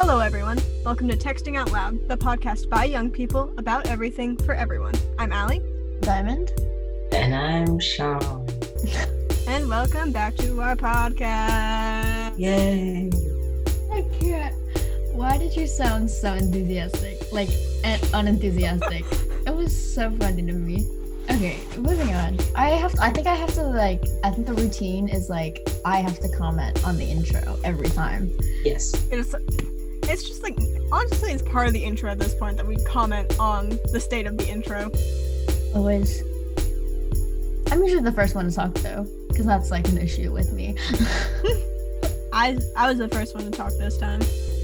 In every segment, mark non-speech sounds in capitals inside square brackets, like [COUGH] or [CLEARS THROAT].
Hello, everyone. Welcome to Texting Out Loud, the podcast by young people about everything for everyone. I'm Allie, Diamond. And I'm Sean. and welcome back to our podcast. Yay. I can't. Why did you sound so enthusiastic? Like and unenthusiastic. [LAUGHS] it was so funny to me. Okay, moving on. I have. I think I have to like. I think the routine is like I have to comment on the intro every time. Yes. It's, it's just like, honestly, it's part of the intro at this point that we comment on the state of the intro. Always. I'm usually the first one to talk though, because that's like an issue with me. [LAUGHS] I I was the first one to talk this time.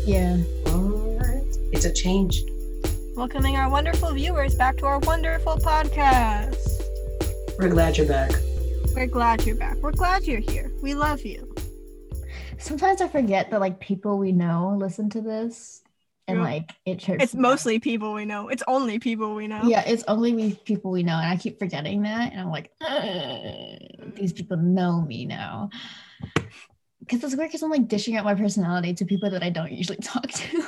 yeah. Alright. It's a change. Welcoming our wonderful viewers back to our wonderful podcast. We're glad you're back. We're glad you're back. We're glad you're here. We love you. Sometimes I forget that like people we know listen to this, and Yeah. like it trips. It's me out. mostly people we know. It's only people we know. Yeah, it's only we people we know, and I keep forgetting that, and I'm like, these people know me now. Because it's weird, because I'm like dishing out my personality to people that I don't usually [LAUGHS] talk to.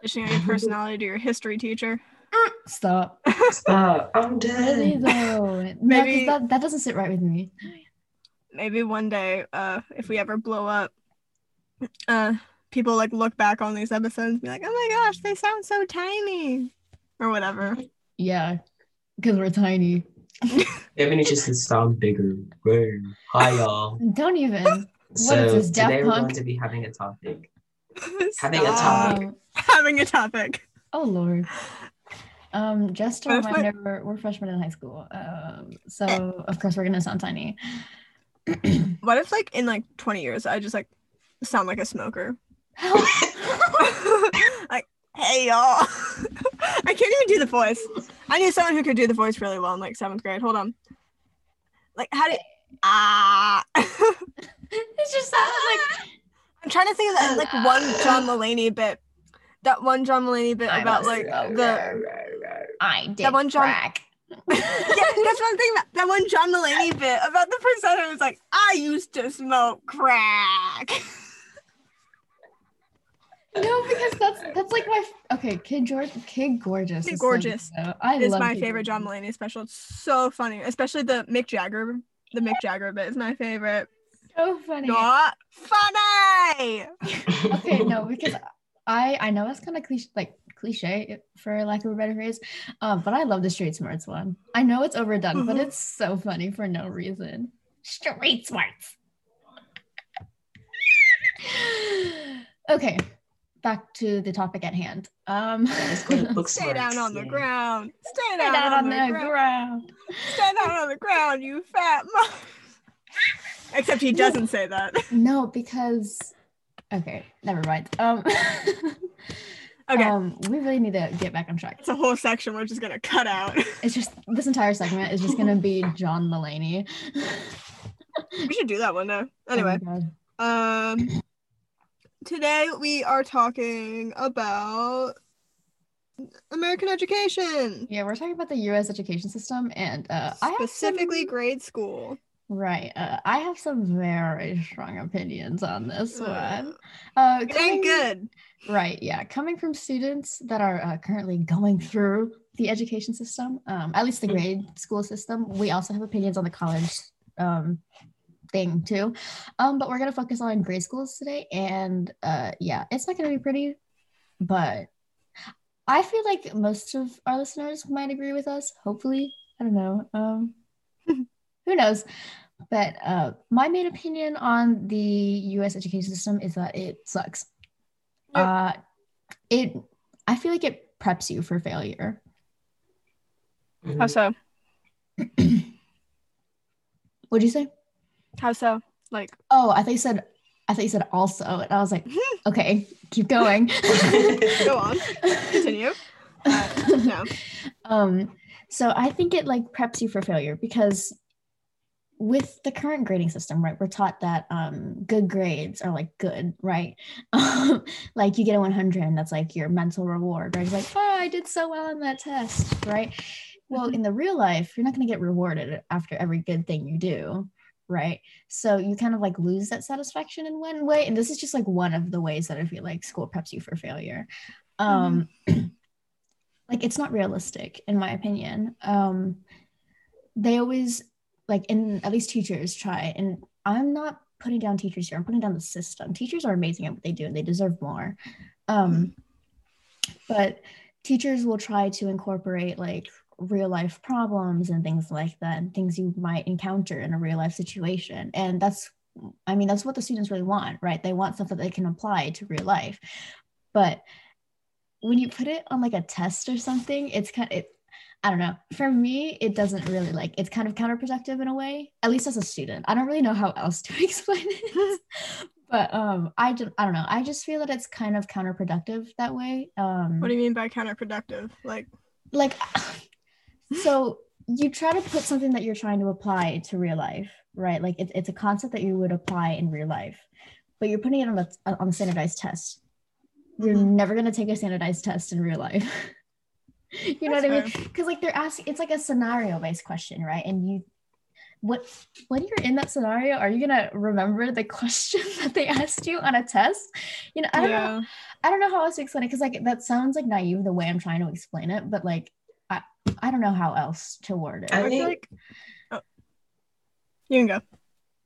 Dishing out your personality to your history teacher. [LAUGHS] Stop. Stop. I'm Really dead. though, no, 'cause Maybe- that that doesn't sit right with me. Maybe one day uh if we ever blow up uh people like look back on these episodes and be like oh my gosh they sound so tiny or whatever Yeah, because we're tiny. [LAUGHS] Maybe it's just to sound bigger. Whoa. Hi, y'all. Don't even. [LAUGHS] So is this, today we're going to be having a topic. [LAUGHS] Having a topic. Um, having a topic oh lord. Um, just a But if reminder, we're, we're freshmen in high school. Um, so of course we're gonna sound tiny. What if like in like 20 years i just like sound like a smoker? [LAUGHS] Like hey y'all. [LAUGHS] I can't even do the voice. I knew someone who could do the voice really well in like seventh grade. Hold on. Like how do ah. [LAUGHS] It's just like I'm trying to think of that like one John [SIGHS] Mulaney bit. That one John Mulaney bit I'm about like the I did That one John- crack. Yeah, that's one thing about that one John Mulaney bit about the presenter was like, I used to smoke crack. no, because that's that's like my okay. Kid George, Kid Gorgeous, Kid is so Gorgeous. I It's love my Kid favorite John. Mulaney special. It's so funny, especially the Mick Jagger. The Mick Jagger bit is my favorite. So funny. Not funny. okay, no, because I I know it's kind of cliche, like cliche for lack of a better phrase, um, but I love the Street Smarts one. I know it's overdone, but Mhm. it's so funny for no reason. Street Smarts. okay, back to the topic at hand. Um, Let's go to [LAUGHS] book Stay down on the ground. Stay Stay down, down on, the, ground. ground. Stay down on the ground, you fat mo. Except he doesn't say that. No, because okay, never mind. Um, [LAUGHS] Okay. um, we really need to get back on track. it's a whole section we're just gonna cut out. [LAUGHS] It's just this entire segment is just gonna be John Mulaney. we should do that one day. Oh Anyway, God. um today we are talking about American education. yeah, we're talking about the U.S. education system, and uh, Specifically some, grade school. Right. Uh, I have some very strong opinions on this one. Uh, coming- good. Right. Yeah. Coming from students that are uh, currently going through the education system, um, at least the grade school system, we also have opinions on the college um, thing too. Um, but we're going to focus on grade schools today. And uh, yeah, it's not going to be pretty, but I feel like most of our listeners might agree with us. Hopefully. I don't know. Um, [LAUGHS] who knows? But uh, my main opinion on the US education system is that it sucks Yep. uh it i feel like it preps you for failure Mhm. How so? [CLEARS THROAT] what'd you say How so? Like oh i thought you said i thought you said also and i was like [LAUGHS] okay keep going [LAUGHS] go on. Continue. [LAUGHS] Uh, no. um so i think it like preps you for failure because with the current grading system right we're taught that um good grades are like good right [LAUGHS] like you get a 100 and that's like your mental reward right it's like oh i did so well on that test right well in the real life you're not going to get rewarded after every good thing you do right? So you kind of like lose that satisfaction in one way. And this is just like one of the ways that I feel like school preps you for failure. Um, [CLEARS THROAT] like it's not realistic, in my opinion. Um, they always like, and at least teachers try, and I'm not putting down teachers here. I'm putting down the system. Teachers are amazing at what they do, and they deserve more. Um, but teachers will try to incorporate like real life problems and things like that and things you might encounter in a real life situation and that's i mean that's what the students really want right they want stuff that they can apply to real life but when you put it on like a test or something it's kind of it, i don't know. For me it doesn't really like it's kind of counterproductive in a way at least as a student. I don't really know how else to [LAUGHS] explain it. [LAUGHS] But um i just i don't know. I just feel that it's kind of counterproductive that way um What do you mean by counterproductive? Like, like [SIGHS] so you try to put something that you're trying to apply to real life right? Like it's, it's a concept that you would apply in real life but you're putting it on a, on a standardized test. You're Mhm. never going to take a standardized test in real life [LAUGHS] [LAUGHS] you know That's what i mean because like they're asking it's like a scenario based question right and you what when you're in that scenario are you gonna remember the [LAUGHS] question that they asked you on a test you know i don't know. I don't know how else to explain it because like that sounds like naive the way I'm trying to explain it, but like I I don't know how else to word it. I I feel think- like. Oh. You can go.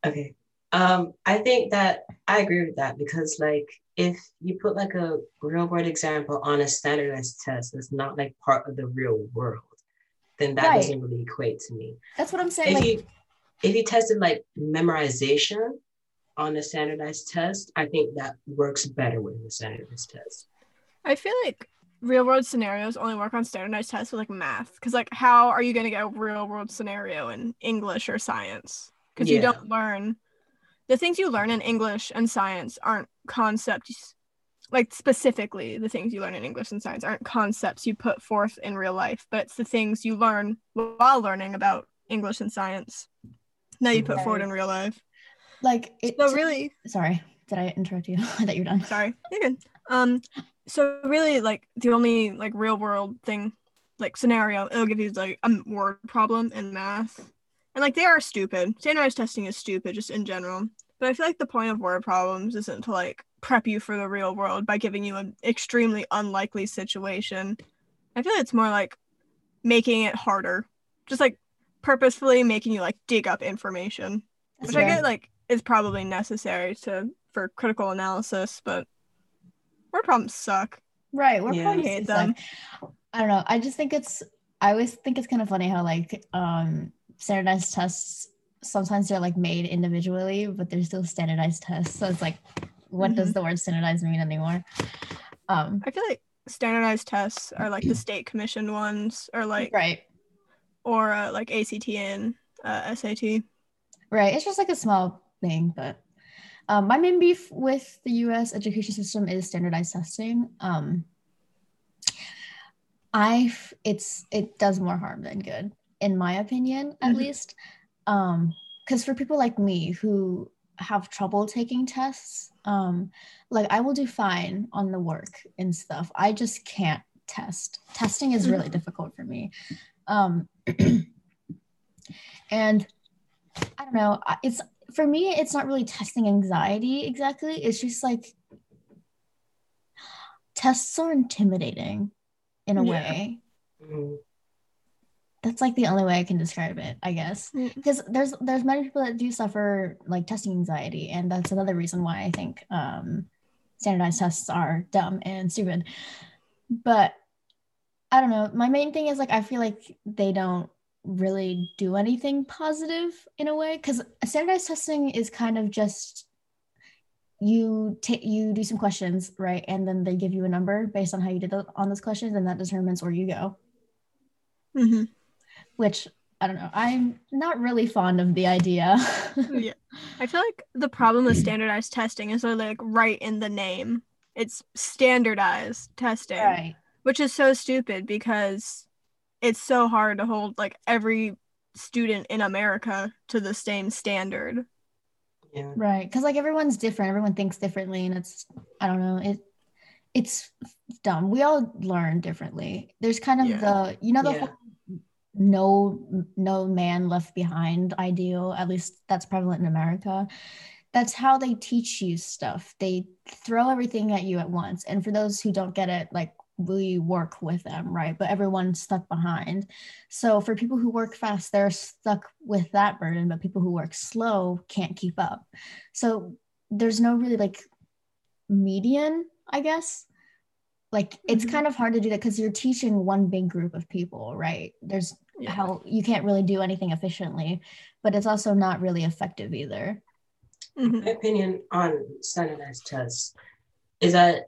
Okay. Um, I think that I agree with that because like if you put like a real world example on a standardized test that's not like part of the real world, then that Right. doesn't really equate to me. That's what I'm saying. If Like you if you tested like memorization on a standardized test, I think that works better with the standardized test. I feel like real world scenarios only work on standardized tests with like math. Because, like, how are you going to get a real world scenario in English or science? Because you don't learn the things you learn in English and science aren't concepts, like, specifically the things you learn in English and science aren't concepts you put forth in real life, but it's the things you learn while learning about English and science that you put forward in real life. like it So, really, sorry, did I interrupt you? [LAUGHS] I thought you were done. sorry you're good um so really like the only like real world thing like scenario it'll give you like a word problem in math and like they are stupid standardized testing is stupid just in general but i feel like the point of word problems isn't to like prep you for the real world by giving you an extremely unlikely situation i feel like it's more like making it harder just like purposefully making you like dig up information That's which I get like is probably necessary to for critical analysis, but word problems suck. Right. We're Yeah. probably I hate suck. them. I don't know. I just think it's I always think it's kind of funny how like um standardized tests sometimes they're like made individually, but they're still standardized tests. So it's like what does the word standardized mean anymore? Um I feel like standardized tests are like the [CLEARS THROAT] state commissioned ones, or like right. or uh, like ACT and uh, SAT. Right. It's just like a small thing, but um, my main beef with the US education system is standardized testing. Um, I it's it does more harm than good, in my opinion, at Mhm. least. Um, because for people like me who have trouble taking tests, um, like I will do fine on the work and stuff. I just can't test. Testing is really difficult for me. Um, [CLEARS THROAT] and I don't know. It's for me. It's not really testing anxiety exactly. It's just like tests are intimidating in a Yeah. way. Mm, That's like the only way I can describe it, I guess. Mm. Because there's there's many people that do suffer like testing anxiety, and that's another reason why I think um, standardized tests are dumb and stupid. But I don't know. My main thing is like I feel like they don't really do anything positive in a way because standardized testing is kind of just you take you do some questions right and then they give you a number based on how you did tho- on those questions and that determines where you go hmm which i don't know i'm not really fond of the idea [LAUGHS] yeah, I feel like the problem with standardized testing is they're like right in the name. It's standardized testing. right which is so stupid because it's so hard to hold like every student in America to the same standard. yeah. right because like everyone's different everyone thinks differently and it's i don't know it it's dumb we all learn differently there's kind of Yeah. the you know the Yeah. whole no no man left behind ideal at least that's prevalent in america. That's how they teach you stuff. They throw everything at you at once. And for those who don't get it like we work with them right? But everyone's stuck behind. So for people who work fast they're stuck with that burden but people who work slow can't keep up. So there's no really like median i guess like it's Mhm. kind of hard to do that because you're teaching one big group of people right there's Yeah. how you can't really do anything efficiently but it's also not really effective either Mhm. my opinion on standardized tests is that,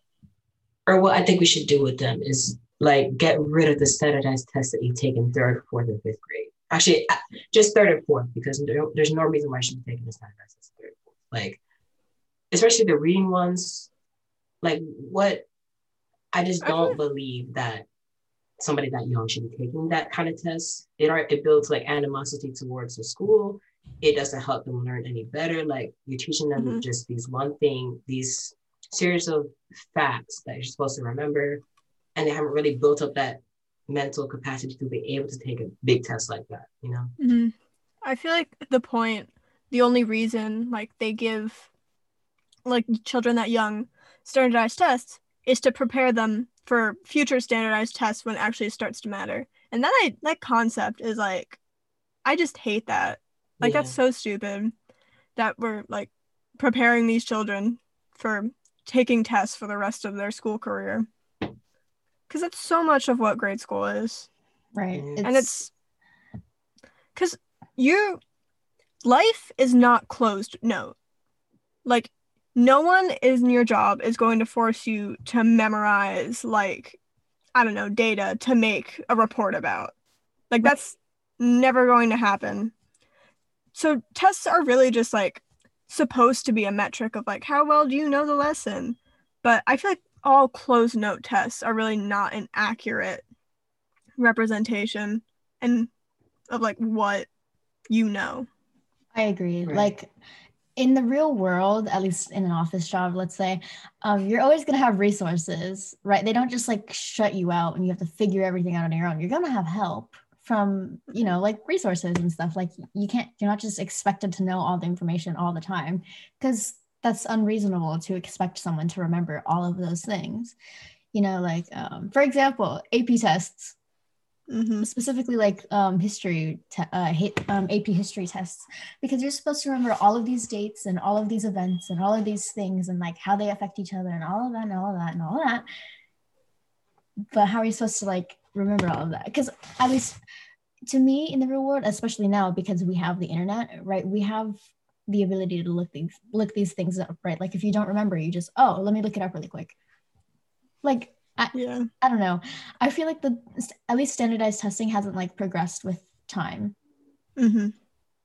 or what I think we should do with them is like get rid of the standardized tests that you take in third, fourth, and fifth grade. Actually, uh, just third and fourth because there's no reason why I should be taking the standardized tests third, fourth. Like, especially the reading ones. Like, what? I just don't believe that somebody that young should be taking that kind of test. It are it builds like animosity towards the school it doesn't help them learn any better. Like you're teaching them Mhm. just these one thing, these series of facts that you're supposed to remember, and they haven't really built up that mental capacity to be able to take a big test like that. You know? Mhm. I feel like the point, the only reason like they give like children that young standardized tests is to prepare them for future standardized tests when it actually starts to matter. And that I that concept is like I just hate that. Like Yeah. that's so stupid that we're like preparing these children for taking tests for the rest of their school career. Cuz that's so much of what grade school is right Mhm. and it's because you life is not closed note like no one is in your job is going to force you to memorize like i don't know data to make a report about like that's never going to happen so tests are really just like supposed to be a metric of like how well do you know the lesson but i feel like all closed note tests are really not an accurate representation and of like what you know. I agree. Right. Like in the real world, at least in an office job, let's say, um, you're always gonna have resources, right? They don't just like shut you out and you have to figure everything out on your own. You're gonna have help from, you know, like resources and stuff. Like you can't, you're not just expected to know all the information all the time because that's unreasonable to expect someone to remember all of those things. You know, like um, for example, AP tests Mm-hmm. specifically like um, history, te- uh, um, AP history tests, because you're supposed to remember all of these dates and all of these events and all of these things and like how they affect each other and all of that and all of that and all of that. But how are you supposed to like remember all of that? Because at least to me in the real world, especially now because we have the internet, right? We have the ability to look these look these things up, right? Like if you don't remember, you just oh, let me look it up really quick. Like Yeah. I don't know. I feel like the at least standardized testing hasn't like progressed with time. Mm-hmm.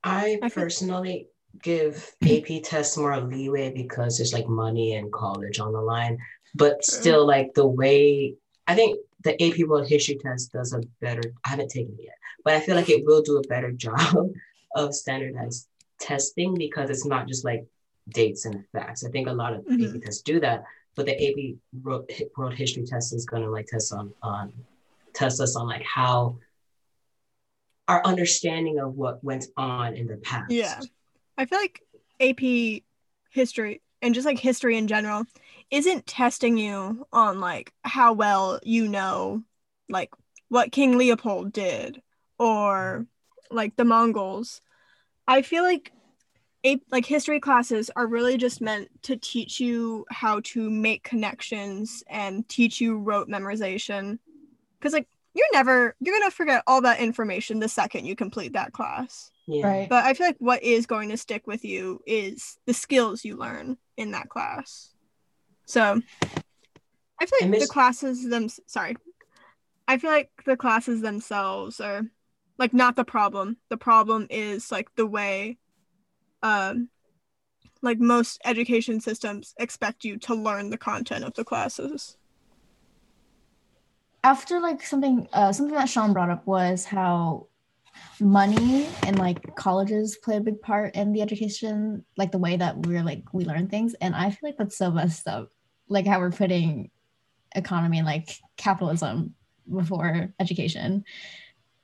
I I feel- personally give AP tests more leeway because there's like money and college on the line. But True. still, like the way I think the AP World History test does a better. I haven't taken it yet, but I feel like it will do a better [LAUGHS] job of standardized testing because it's not just like dates and facts. I think a lot of Mhm. AP tests do that, but the AP World History test is going to like test on on test us on like how our understanding of what went on in the past. Yeah. I feel like AP history and just like history in general isn't testing you on like how well you know like what King Leopold did or like the Mongols. I feel like a- like history classes are really just meant to teach you how to make connections and teach you rote memorization cuz like you're never you're going to forget all that information the second you complete that class. Yeah. Right. But I feel like what is going to stick with you is the skills you learn in that class. So I feel And like Miss- the classes them sorry. I feel like the classes themselves are like not the problem. The problem is like the way um like most education systems expect you to learn the content of the classes. After like something uh, something that Sean brought up was how money and like colleges play a big part in the education, like the way that we're like we learn things. And I feel like that's so messed up. Like how we're putting economy and like capitalism before education.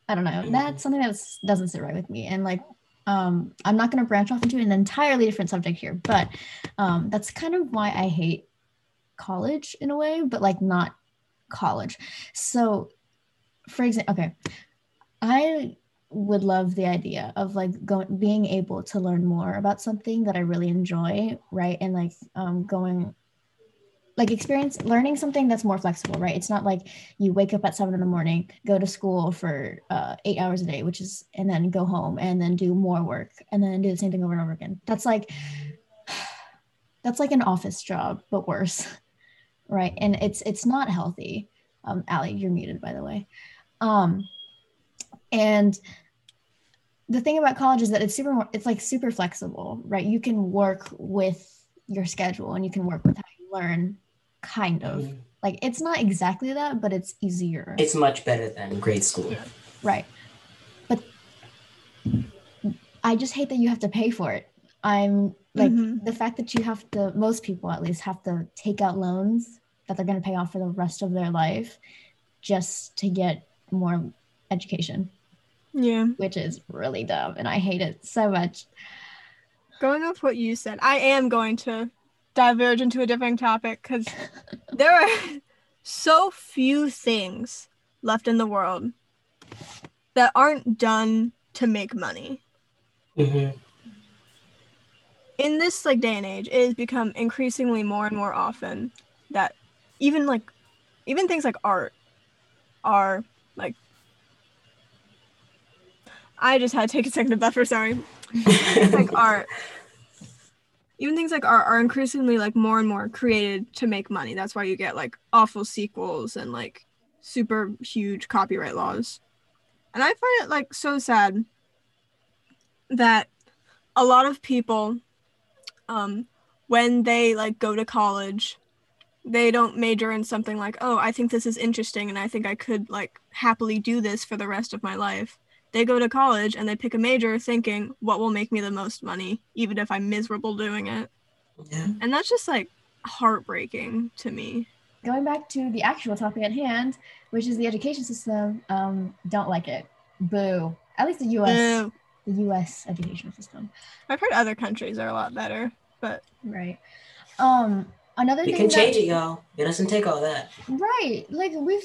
I don't know. Mhm. That's something that doesn't sit right with me. And like, um, I'm not going to branch off into an entirely different subject here, but um, that's kind of why I hate college in a way, but like not college. So, for example, okay, I would love the idea of like going, being able to learn more about something that I really enjoy, right? And like um, going like experience learning something that's more flexible, right? It's not like you wake up at seven in the morning, go to school for uh, eight hours a day, which is, and then go home and then do more work and then do the same thing over and over again. That's like, [SIGHS] that's like an office job, but worse, [LAUGHS] right? And it's it's not healthy. Um, Allie, you're muted, by the way. Um, and the thing about college is that it's super, it's like super flexible, right? You can work with your schedule and you can work with how you learn kind of Mhm. like it's not exactly that but it's easier It's much better than grade school. right but i just hate that you have to pay for it i'm like Mhm. the fact that you have to most people at least have to take out loans that they're going to pay off for the rest of their life just to get more education Yeah. which is really dumb and i hate it so much Going off what you said, I am going to diverge into a different topic because [LAUGHS] there are so few things left in the world that aren't done to make money. Mhm. in this like day and age it has become increasingly more and more often that even like even things like art are like i just had to take a second to buffer sorry [LAUGHS] like art even things like art are increasingly like more and more created to make money. That's why you get like awful sequels and like super huge copyright laws. And i find it like so sad that a lot of people um when they like go to college they don't major in something like oh i think this is interesting and i think i could like happily do this for the rest of my life they go to college and they pick a major thinking what will make me the most money even if i'm miserable doing it yeah. and that's just like heartbreaking to me going back to the actual topic at hand which is the education system um don't like it boo at least the us Boo. the us education system i've heard other countries are a lot better but right um another We thing can that- change it, y'all. It doesn't take all that. right like we've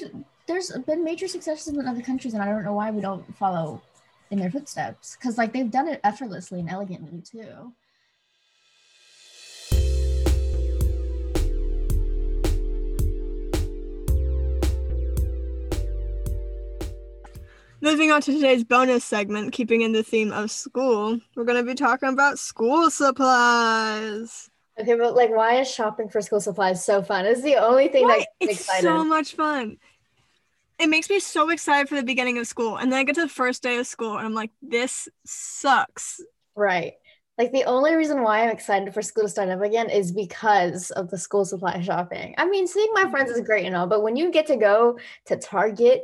there's been major successes in other countries and i don't know why we don't follow in their footsteps because like they've done it effortlessly and elegantly too moving on to today's bonus segment keeping in the theme of school we're going to be talking about school supplies okay but like why is shopping for school supplies so fun it's the only thing Right? It's so much fun. It makes me so excited for the beginning of school. And then I get to the first day of school and I'm like, this sucks. Right. Like the only reason why I'm excited for school to start up again is because of the school supply shopping. I mean, seeing my friends is great and all, but when you get to go to Target,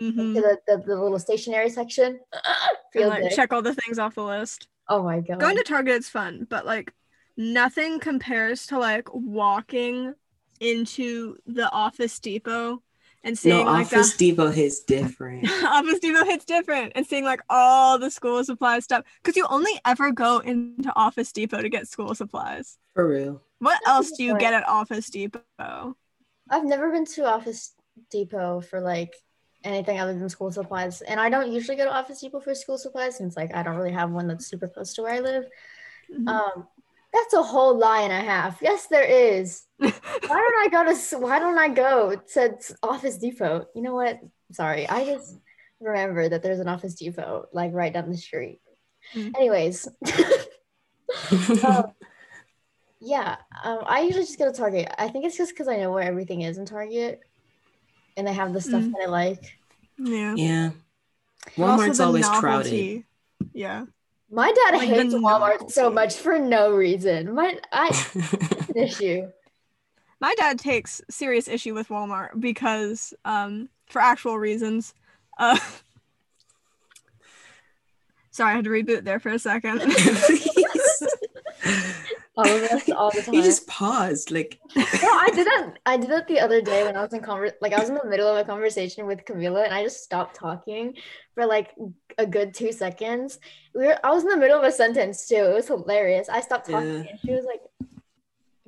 Mhm. to the, the, the little stationery section, [CLEARS THROAT] feel like good. check all the things off the list. Oh my god. Going to Target is fun, but like nothing compares to like walking into the Office Depot and seeing no, like Office the Depot hits different. [LAUGHS] Office Depot hits different and seeing like all the school supply stuff because you only ever go into Office Depot to get school supplies. For real. What That's else do you point. get at Office Depot? I've never been to Office Depot for like anything other than school supplies. And I don't usually go to Office Depot for school supplies since like I don't really have one that's super close to where I live. Mhm. Um, that's a whole lie and a half. Yes, there is. Why don't I go to Why don't I go to s- Office Depot? You know what? Sorry, I just remember that there's an Office Depot like right down the street. Mm. Anyways, [LAUGHS] um, yeah, um, I usually just go to Target. I think it's just because I know where everything is in Target, and they have the stuff Mm. that I like. yeah. yeah. Walmart's the always crowded. Yeah. My dad Like hates Walmart so much for no reason. My I [LAUGHS] an issue. My dad takes serious issue with Walmart because, um, for actual reasons. Uh, [LAUGHS] sorry, I had to reboot there for a second. [LAUGHS] all of us all the time. [LAUGHS] You just paused, like. [LAUGHS] no, I did that. I did that the other day when I was in conver- like I was in the middle of a conversation with Camila, and I just stopped talking for like a good two seconds. We were. I was in the middle of a sentence too. It was hilarious. I stopped talking, Yeah. and she was like,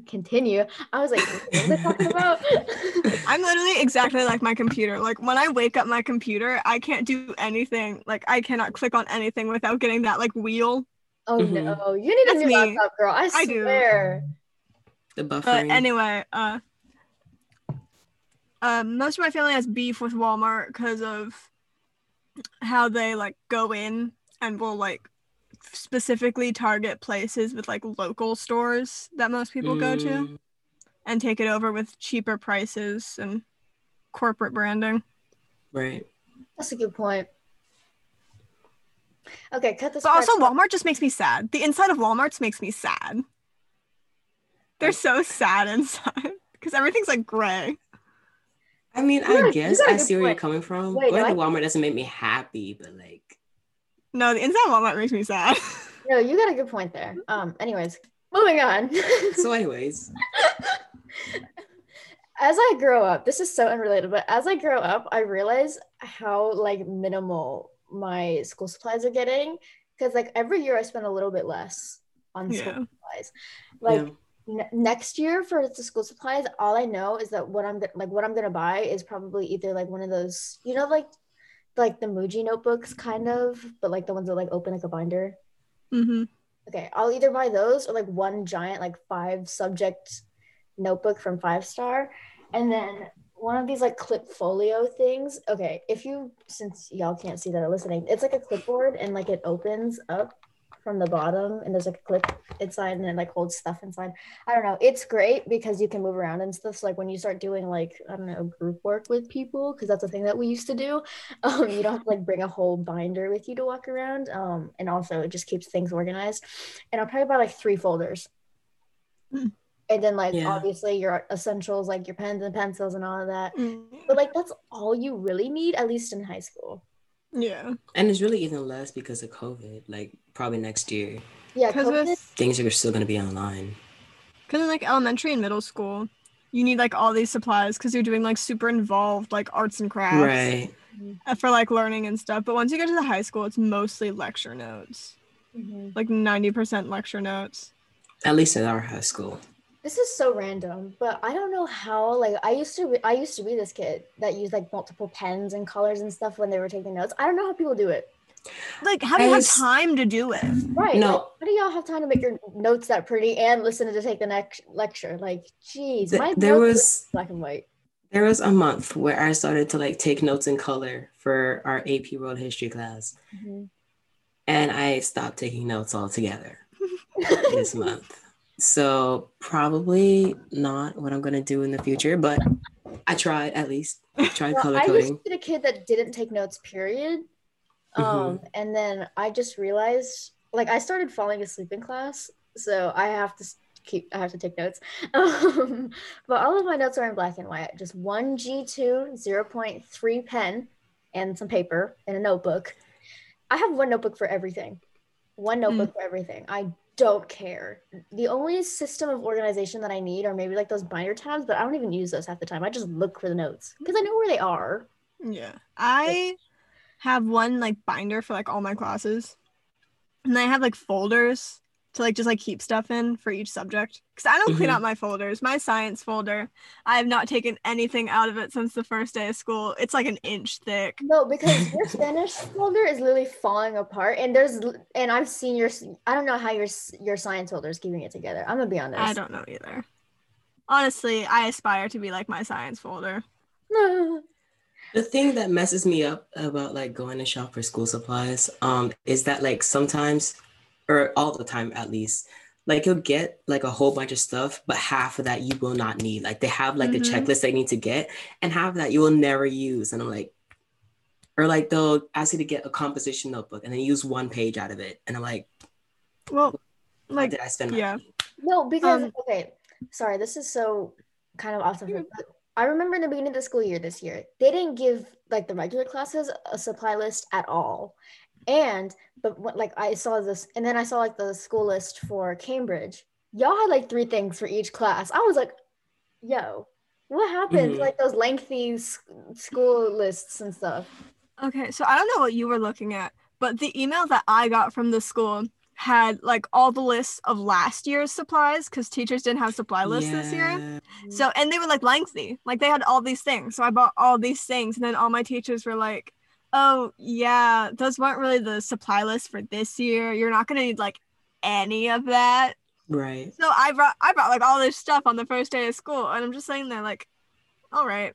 "Continue." I was like, "What I talking about?" [LAUGHS] I'm literally exactly like my computer. Like when I wake up my computer, I can't do anything. Like I cannot click on anything without getting that like wheel. Oh Mhm. no, you need a new me. laptop, girl. I I do. swear. The buffering. But anyway, uh, uh, most of my family has beef with Walmart because of how they like go in and will like specifically target places with like local stores that most people go to Mm, and take it over with cheaper prices and corporate branding. Right. That's a good point. Okay, cut this. But part also, short. Walmart just makes me sad. The inside of Walmart's makes me sad. They're so sad inside [LAUGHS] because everything's like gray. I mean, You got a- I you guess I a I good see where you're coming from. Wait, Going no, to Walmart doesn't make me happy, but like, No, the inside of Walmart makes me sad. [LAUGHS] No, you got a good point there. Um, anyways, moving on. [LAUGHS] so, anyways, as I grow up, this is so unrelated, but as I grow up, I realize how like minimal my school supplies are getting. Because like every year I spend a little bit less on school supplies. Like yeah. ne- next year for the school supplies, all I know is that what I'm go- like what I'm gonna buy is probably either like one of those, you know, like like the Muji notebooks kind of, but like the ones that like open like a binder. Mm-hmm. Okay, I'll either buy those or like one giant like five subject notebook from Five Star, and then one of these like clip folio things. Okay, if you since y'all can't see that are listening, it's like a clipboard and like it opens up from the bottom and there's like a clip inside and it like holds stuff inside. I don't know. It's great because you can move around and stuff. So like when you start doing like I don't know group work with people because that's a thing that we used to do. [LAUGHS] Um, you don't have to like bring a whole binder with you to walk around. Um, and also it just keeps things organized. And I'll probably buy like three folders. Hmm. And then like Yeah. obviously your essentials like your pens and pencils and all of that. Mm, But like that's all you really need, at least in high school. Yeah. And it's really even less because of COVID. Like, probably next year, Yeah, Because COVID, things are still going to be online. because in like elementary and middle school, you need like all these supplies because you're doing like super involved like arts and crafts Right. for like learning and stuff. But once you get to the high school, it's mostly lecture notes, Mhm. like ninety percent lecture notes. At least at our high school. This is so random, but I don't know how. Like I used to, I used to be this kid that used like multiple pens and colors and stuff when they were taking notes. I don't know how people do it. Like, how do I you have was- time to do it? Right. No. Like, how do y'all have time to make your notes that pretty and listen to take the next lecture? Like, geez, Th- my there was black and white. there was a month where I started to like take notes in color for our AP World History class, Mhm. and I stopped taking notes altogether [LAUGHS] this month. So probably not what I'm gonna do in the future, but I tried at least. I [LAUGHS] tried Well, color I used to be the kid that didn't take notes, period. Um, and then I just realized, like, I started falling asleep in class, so I have to keep, I have to take notes. [LAUGHS] Um, but all of my notes are in black and white. Just one G2 0.3 pen and some paper and a notebook. I have one notebook for everything. One notebook for everything. I don't care. The only system of organization that I need are maybe like those binder tabs, but I don't even use those half the time. I just look for the notes because I know where they are. Yeah. I have one like binder for like all my classes. And I have like folders to like just like keep stuff in for each subject. Because I don't clean Mhm. out my folders. My science folder, I have not taken anything out of it since the first day of school. It's like an inch thick. No, because your [LAUGHS] Spanish folder is literally falling apart, and there's and I've seen your I don't know how your your science folder is keeping it together. I'm gonna be honest. I don't know either. Honestly, I aspire to be like my science folder. know. [LAUGHS] The thing that messes me up about like going to shop for school supplies um is that like sometimes or all the time at least like you'll get like a whole bunch of stuff but half of that you will not need like they have like the Mhm. checklist they need to get and half of that you will never use and I'm like or like they'll ask you to get a composition notebook and then use one page out of it and I'm like Well, like did I spend yeah. money? No, because Um, okay, sorry, this is so kind of off You're- topic. But I remember in the beginning of the school year this year, they didn't give like the regular classes a supply list at all. And but what like I saw this, and then I saw like the school list for Cambridge, y'all had like three things for each class. I was like, yo, what happened? Mhm. Like those lengthy school lists and stuff. Okay, so I don't know what you were looking at, but the email that I got from the school had like all the lists of last year's supplies because teachers didn't have supply lists this year. So and they were like lengthy, like they had all these things. So I bought all these things, and then all my teachers were like, "Oh yeah, those weren't really the supply list for this year. You're not gonna need like any of that." Right. So I brought I brought like all this stuff on the first day of school, and I'm just sitting there like, "All right,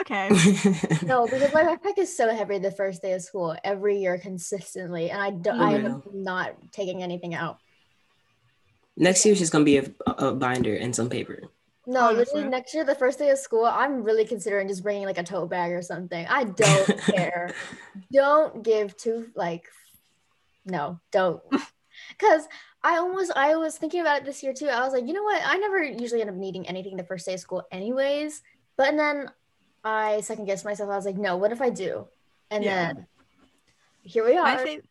okay." [LAUGHS] No, because my backpack is so heavy the first day of school every year consistently, and I don't. I oh, am Real. not taking anything out. Next year, she's gonna be a, a binder and some paper. No, Honestly. literally next year, the first day of school, I'm really considering just bringing like a tote bag or something. I [LAUGHS] don't care. Don't give two like, no, don't. [LAUGHS] Because I almost, I was thinking about it this year too. I was like, you know what? I never usually end up needing anything the first day of school, anyways. But and then I second guessed myself. I was like, no, what if I do? And Yeah. then here we My are. fa-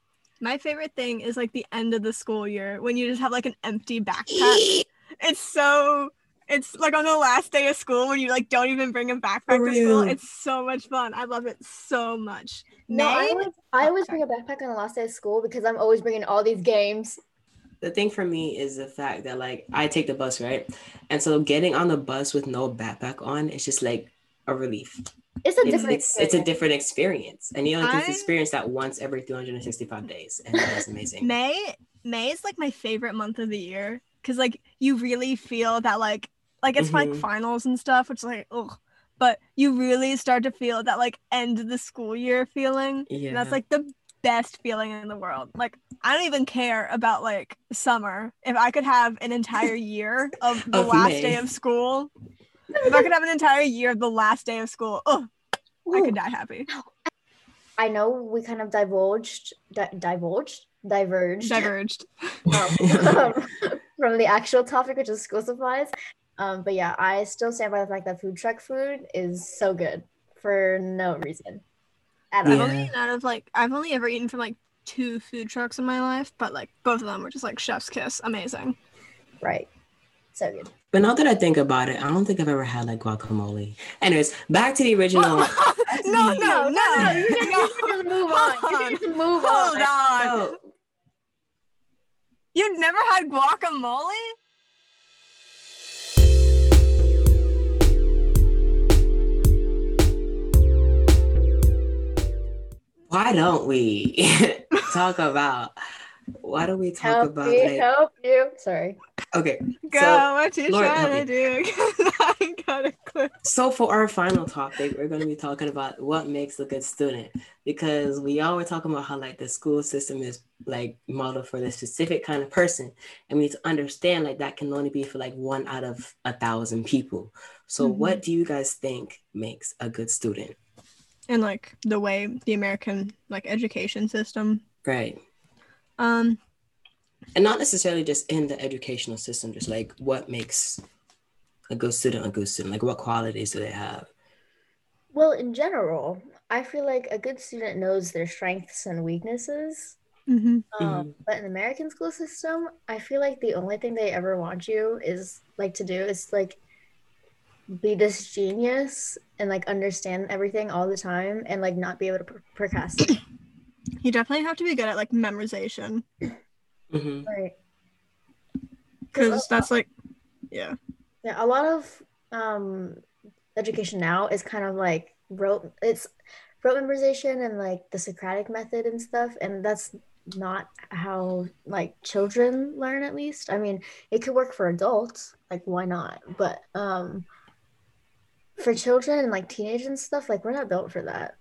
my favorite thing is like the end of the school year when you just have like an empty backpack. [GASPS] it's so it's like on the last day of school when you like don't even bring a backpack For to school. It's so much fun. I love it so much. No, I May? always, I Oh, always bring a backpack on the last day of school because I'm always bringing all these games. the thing for me is the fact that like I take the bus, right? And so getting on the bus with no backpack on is just like a relief. It's a It's, different. it's, it's a experience. different experience. And you only get to experience that once every 365 days. And that's amazing. May May is like my favorite month of the year because like you really feel that like like it's like Mhm. finals and stuff, which is like ugh, but you really start to feel that like end of the school year feeling. Yeah. And that's like the best feeling in the world. Like I don't even care about like summer. If I could have an entire [LAUGHS] year of the Of last May. day of school, if I could have an entire year of the last day of school, oh, I could die happy. I know we kind of divulged, di- divulged, diverged Diverged. [LAUGHS] um, [LAUGHS] from the actual topic, which is school supplies. Um, but yeah, I still stand by the fact that food truck food is so good for no reason at all. I've only eaten out of like I've only ever eaten from like two food trucks in my life, but like both of them were just like chef's kiss, amazing. Right. So good. But now that I think about it, I don't think I've ever had like guacamole. Anyways, back to the original. [LAUGHS] no, no, no, no, You can, you can just move on. You can just move Hold on. on. No. You've never had guacamole? Why don't we [LAUGHS] talk about why don't we talk Help about me like help you. Sorry. okay Go, So, what you Lord, trying to do? [LAUGHS] 'Cause I got a clip. So for our final topic, we're going to be talking about what makes a good student because we all were talking about how like the school system is like modeled for the specific kind of person, and we need to understand like that can only be for like one out of a thousand people. So Mhm. what do you guys think makes a good student? And like the way the American like education system. Right. Um, And not necessarily just in the educational system, just like what makes a good student a good student, like what qualities do they have? Well, in general, I feel like a good student knows their strengths and weaknesses. mhm. Um, but in the American school system, I feel like the only thing they ever want you is like to do is like be this genius and like understand everything all the time and like not be able to pr- procrastinate. [CLEARS THROAT] you definitely have to be good at like memorization hmm right. because that's like, yeah. Yeah, a lot of um education now is kind of like rote it's rote memorization and like the Socratic method and stuff, and that's not how like children learn at least. I mean, it could work for adults, like why not? But um for children and like teenage and stuff, like we're not built for that.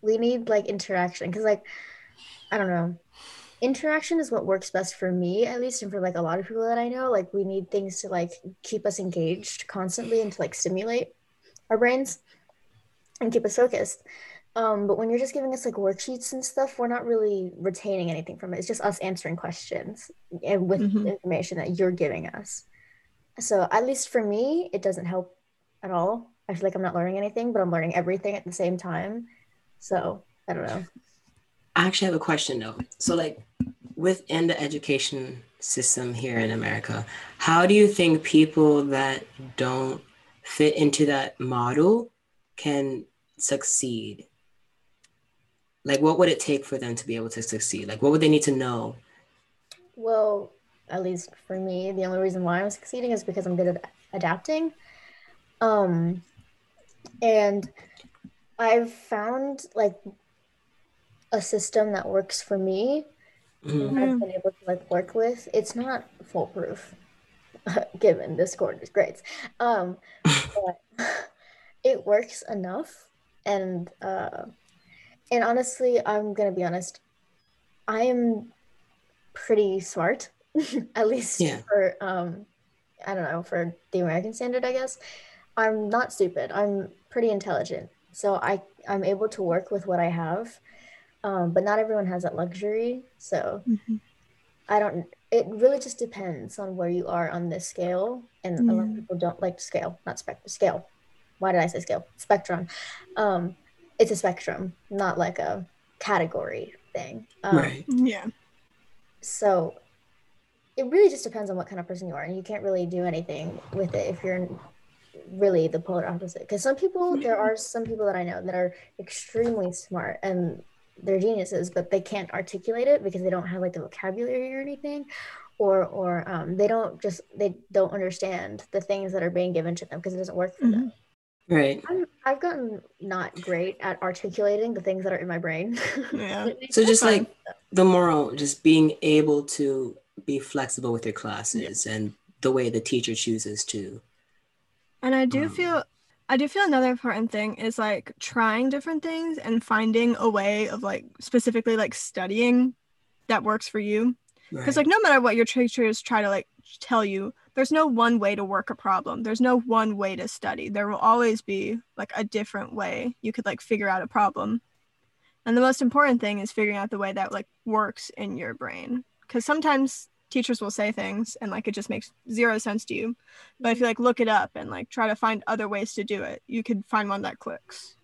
We need like interaction because like I don't know. Interaction is what works best for me, at least, and for like a lot of people that I know. Like we need things to like keep us engaged constantly and to like stimulate our brains and keep us focused. Um, but when you're just giving us like worksheets and stuff, we're not really retaining anything from it. It's just us answering questions and with Mhm. information that you're giving us. So at least for me, it doesn't help at all. I feel like I'm not learning anything, but I'm learning everything at the same time. So I don't know. I actually have a question though. So like within the education system here in America. How do you think people that don't fit into that model can succeed? Like, what would it take for them to be able to succeed? Like, what would they need to know? Well, at least for me, the only reason why I'm succeeding is because I'm good at adapting. Um, and I've found like a system that works for me mm-hmm. I've been able to like work with. It's not foolproof [LAUGHS] given this quarter's grades. Um, but [LAUGHS] it works enough and uh and honestly, I'm gonna be honest, I am pretty smart, [LAUGHS] at least yeah. for um I don't know, for the American standard, I guess. I'm not stupid. I'm pretty intelligent. So I I'm able to work with what I have. Um, but not everyone has that luxury. So mm-hmm. I don't it really just depends on where you are on this scale. And yeah. a lot of people don't like scale, not spectrum scale. Why did I say scale? Spectrum. Um, it's a spectrum, not like a category thing. Um, right. Yeah. So it really just depends on what kind of person you are, and you can't really do anything with it if you're really the polar opposite. Because some people, there are some people that I know that are extremely smart and they're geniuses, but they can't articulate it because they don't have like the vocabulary or anything, or or um, they don't just they don't understand the things that are being given to them because it doesn't work for mm-hmm. them. Right. i have gotten not great at articulating the things that are in my brain. Yeah. [LAUGHS] so just like the moral, just being able to be flexible with your classes yeah. and the way the teacher chooses to. And I do um, feel I do feel another important thing is like trying different things and finding a way of like specifically like studying that works for you. Because right. like no matter what your teachers try to like tell you, there's no one way to work a problem. There's no one way to study. There will always be like a different way you could like figure out a problem. And the most important thing is figuring out the way that like works in your brain. Because sometimes teachers will say things and like it just makes zero sense to you. But if you like look it up and like try to find other ways to do it, you could find one that clicks.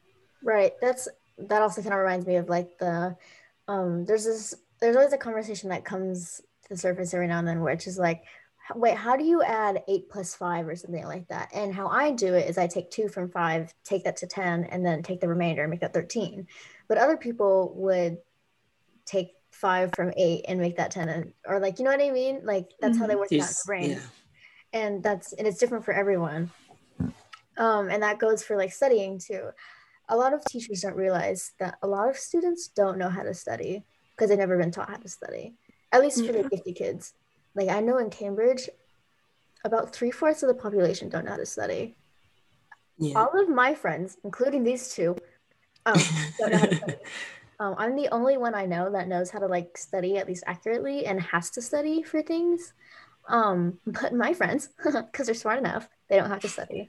Right. That's that also kind of reminds me of like the um there's this there's always a conversation that comes to the surface every now and then which is like wait how do you add eight plus five or something like that and how i do it is i take two from five take that to 10 and then take the remainder and make that 13 but other people would take five from eight and make that 10 or like you know what i mean like that's mm-hmm. how they work yes. out in the brain yeah. and that's and it's different for everyone um and that goes for like studying too a lot of teachers don't realize that a lot of students don't know how to study because they've never been taught how to study at least for yeah. the 50 kids like i know in cambridge about three-fourths of the population don't know how to study yeah. all of my friends including these two um, don't know how to [LAUGHS] study Um, I'm the only one I know that knows how to like study at least accurately and has to study for things. Um, [LAUGHS] but my friends, [LAUGHS] because they're smart enough, they don't have to study.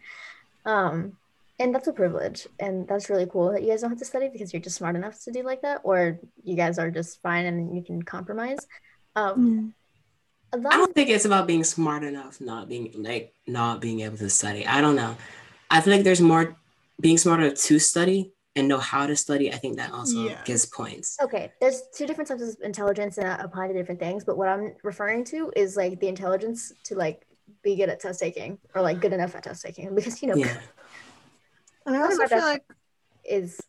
Um, and that's a privilege. And that's really cool that you guys don't have to study because you're just smart enough to do like that, or you guys are just fine and you can compromise. Um, mm. I don't think it's about being smart enough, not being like not being able to study. I don't know. I feel like there's more being smarter to study and know how to study, I think that also yeah. gives points. Okay, there's two different types of intelligence and apply to different things, but what I'm referring to is like the intelligence to like be good at test taking or like good enough at test taking [LAUGHS] because you know. Yeah. And I also feel like is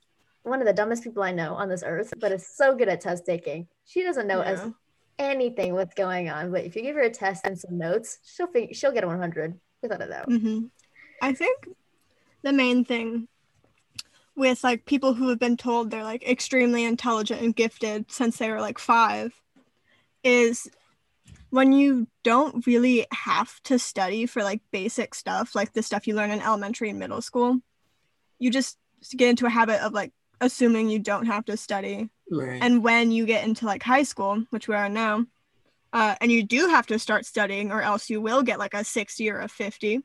one of the dumbest people I know on this earth, but is so good at test taking. She doesn't know yeah. as anything what's going on, but if you give her a test and some notes, she'll fig- she'll get a 100 without a doubt. Mm-hmm. I think the main thing with like people who have been told they're like extremely intelligent and gifted since they were like five is when you don't really have to study for like basic stuff like the stuff you learn in elementary and middle school you just get into a habit of like assuming you don't have to study right. and when you get into like high school which we are now uh, and you do have to start studying or else you will get like a 60 or a 50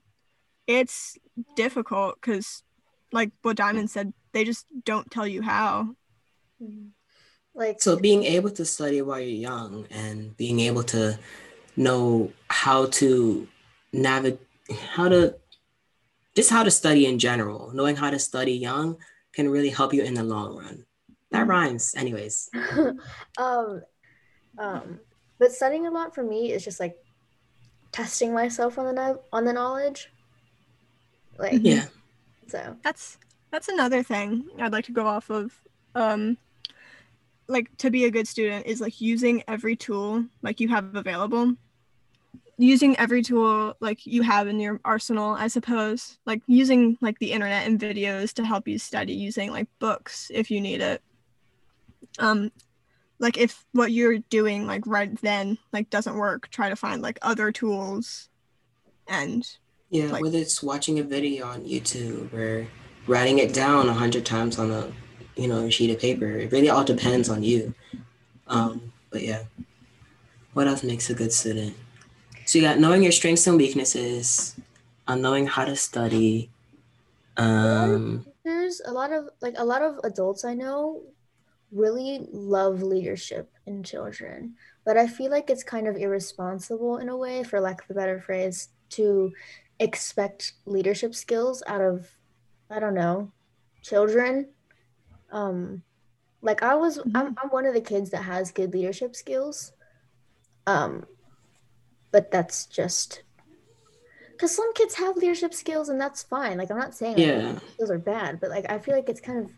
it's difficult because like what diamond said they just don't tell you how. Mm-hmm. Like so being able to study while you're young and being able to know how to navigate how to just how to study in general, knowing how to study young can really help you in the long run. That mm-hmm. rhymes, anyways. [LAUGHS] um, um, But studying a lot for me is just like testing myself on the kno- on the knowledge. Like Yeah. so. That's that's another thing I'd like to go off of. Um like to be a good student is like using every tool like you have available. Using every tool like you have in your arsenal, I suppose. Like using like the internet and videos to help you study, using like books if you need it. Um like if what you're doing like right then like doesn't work, try to find like other tools and Yeah, Like- whether it's watching a video on YouTube or writing it down a hundred times on a you know sheet of paper, it really all depends on you. Um, but yeah, what else makes a good student? So you got knowing your strengths and weaknesses, uh, knowing how to study. Um, There's a lot of like a lot of adults I know really love leadership in children, but I feel like it's kind of irresponsible in a way, for lack of a better phrase, to expect leadership skills out of I don't know children. Um, like I was, I'm, I'm one of the kids that has good leadership skills. Um, but that's just because some kids have leadership skills and that's fine. Like I'm not saying like, yeah, skills are bad, but like I feel like it's kind of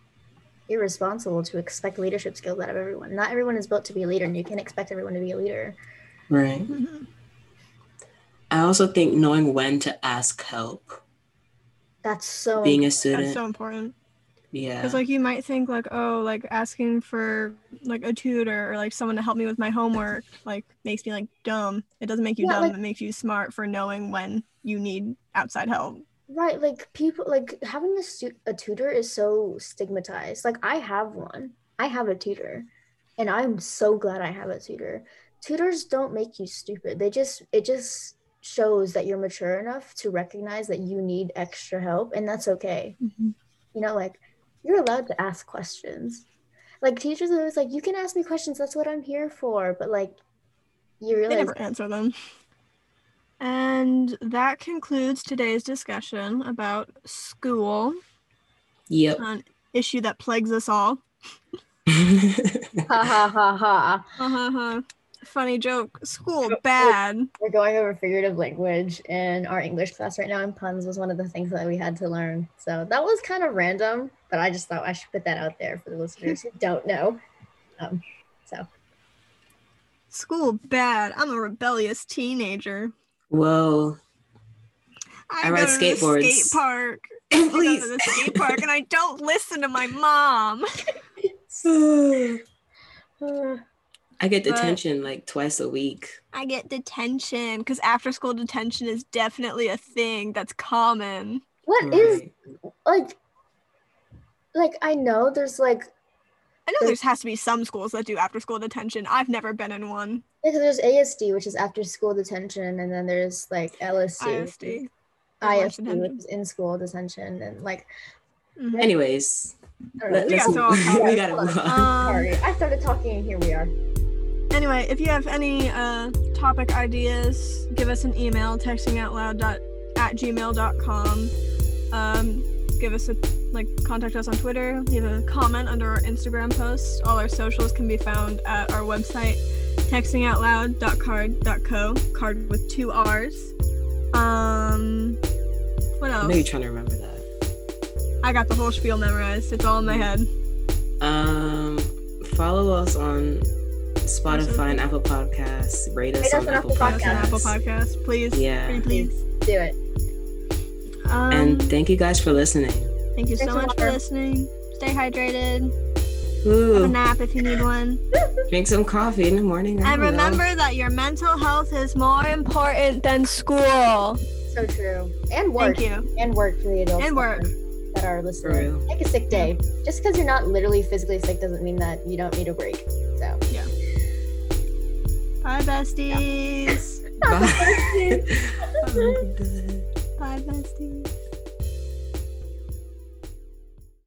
irresponsible to expect leadership skills out of everyone. Not everyone is built to be a leader, and you can't expect everyone to be a leader. right. I also think knowing when to ask help, That's so being a that's student. so important. yeah, Because like you might think like oh like asking for like a tutor or like someone to help me with my homework like makes me like dumb. It doesn't make you Yeah, dumb. like- it makes you smart for knowing when you need outside help. right. Like people like having a, stu- a tutor is so stigmatized. Like I have one. I have a tutor, and I'm so glad I have a tutor. Tutors don't make you stupid. They just it just shows that you're mature enough to recognize that you need extra help, and that's okay. Mm-hmm. you know, like you're allowed to ask questions. Like teachers are always like, you can ask me questions. That's what I'm here for. But like, you really never answer them. And that concludes today's discussion about school, yep. an issue that plagues us all. [LAUGHS] ha ha ha ha. Ha ha ha. Funny joke. School bad. We're going over figurative language in our English class right now, and puns was one of the things that we had to learn. So that was kind of random, but I just thought I should put that out there for the listeners who don't know. Um, so School bad. I'm a rebellious teenager. Whoa. I, I go ride to the skateboards. skate park. Please. [LAUGHS] I go to the skate park and I don't listen to my mom. [SIGHS] [SIGHS] [SIGHS] uh, I get But- detention like twice a week. I get detention because after school detention is definitely a thing that's common. what is Right. like like I know there's like I know There's- there's has to be some schools that do after school detention. I've never been in one. Because there's ASD, which is after school detention, and then there's like LSC, ISD. or lunch ISD, which is in school detention, and like Mhm. Anyways, I don't know. let, We got so [LAUGHS] we gotta move on. Um, Sorry, I started talking, and here we are. Anyway, if you have any uh, topic ideas, give us an email, textingoutloud at gmail.com. Um, give us a like contact us on Twitter, leave a comment under our Instagram post. All our socials can be found at our website, textingoutloud.carrd.co, card with two R's. Um what I know you're trying to remember that. I got the whole spiel memorized. It's all in my head. Um, follow us on Spotify and Apple Podcasts. Rate us Rate us on on Apple Apple Follow us on Podcasts. Apple Podcast, please. Yeah. Pretty please. Do it. Um, And thank you guys for listening. Thank you so Drink much for water. listening. Stay hydrated. Have a nap if you need one. [LAUGHS] drink some coffee in the morning. I And don't know. remember that your mental health is more important than school. So true. And work. Thank you. And work for the adults And work. that are For listening. real. Take a sick day. Just because you're not literally physically sick doesn't mean that you don't need a break. So. Bye, besties. Bye. Bye, [LAUGHS] besties.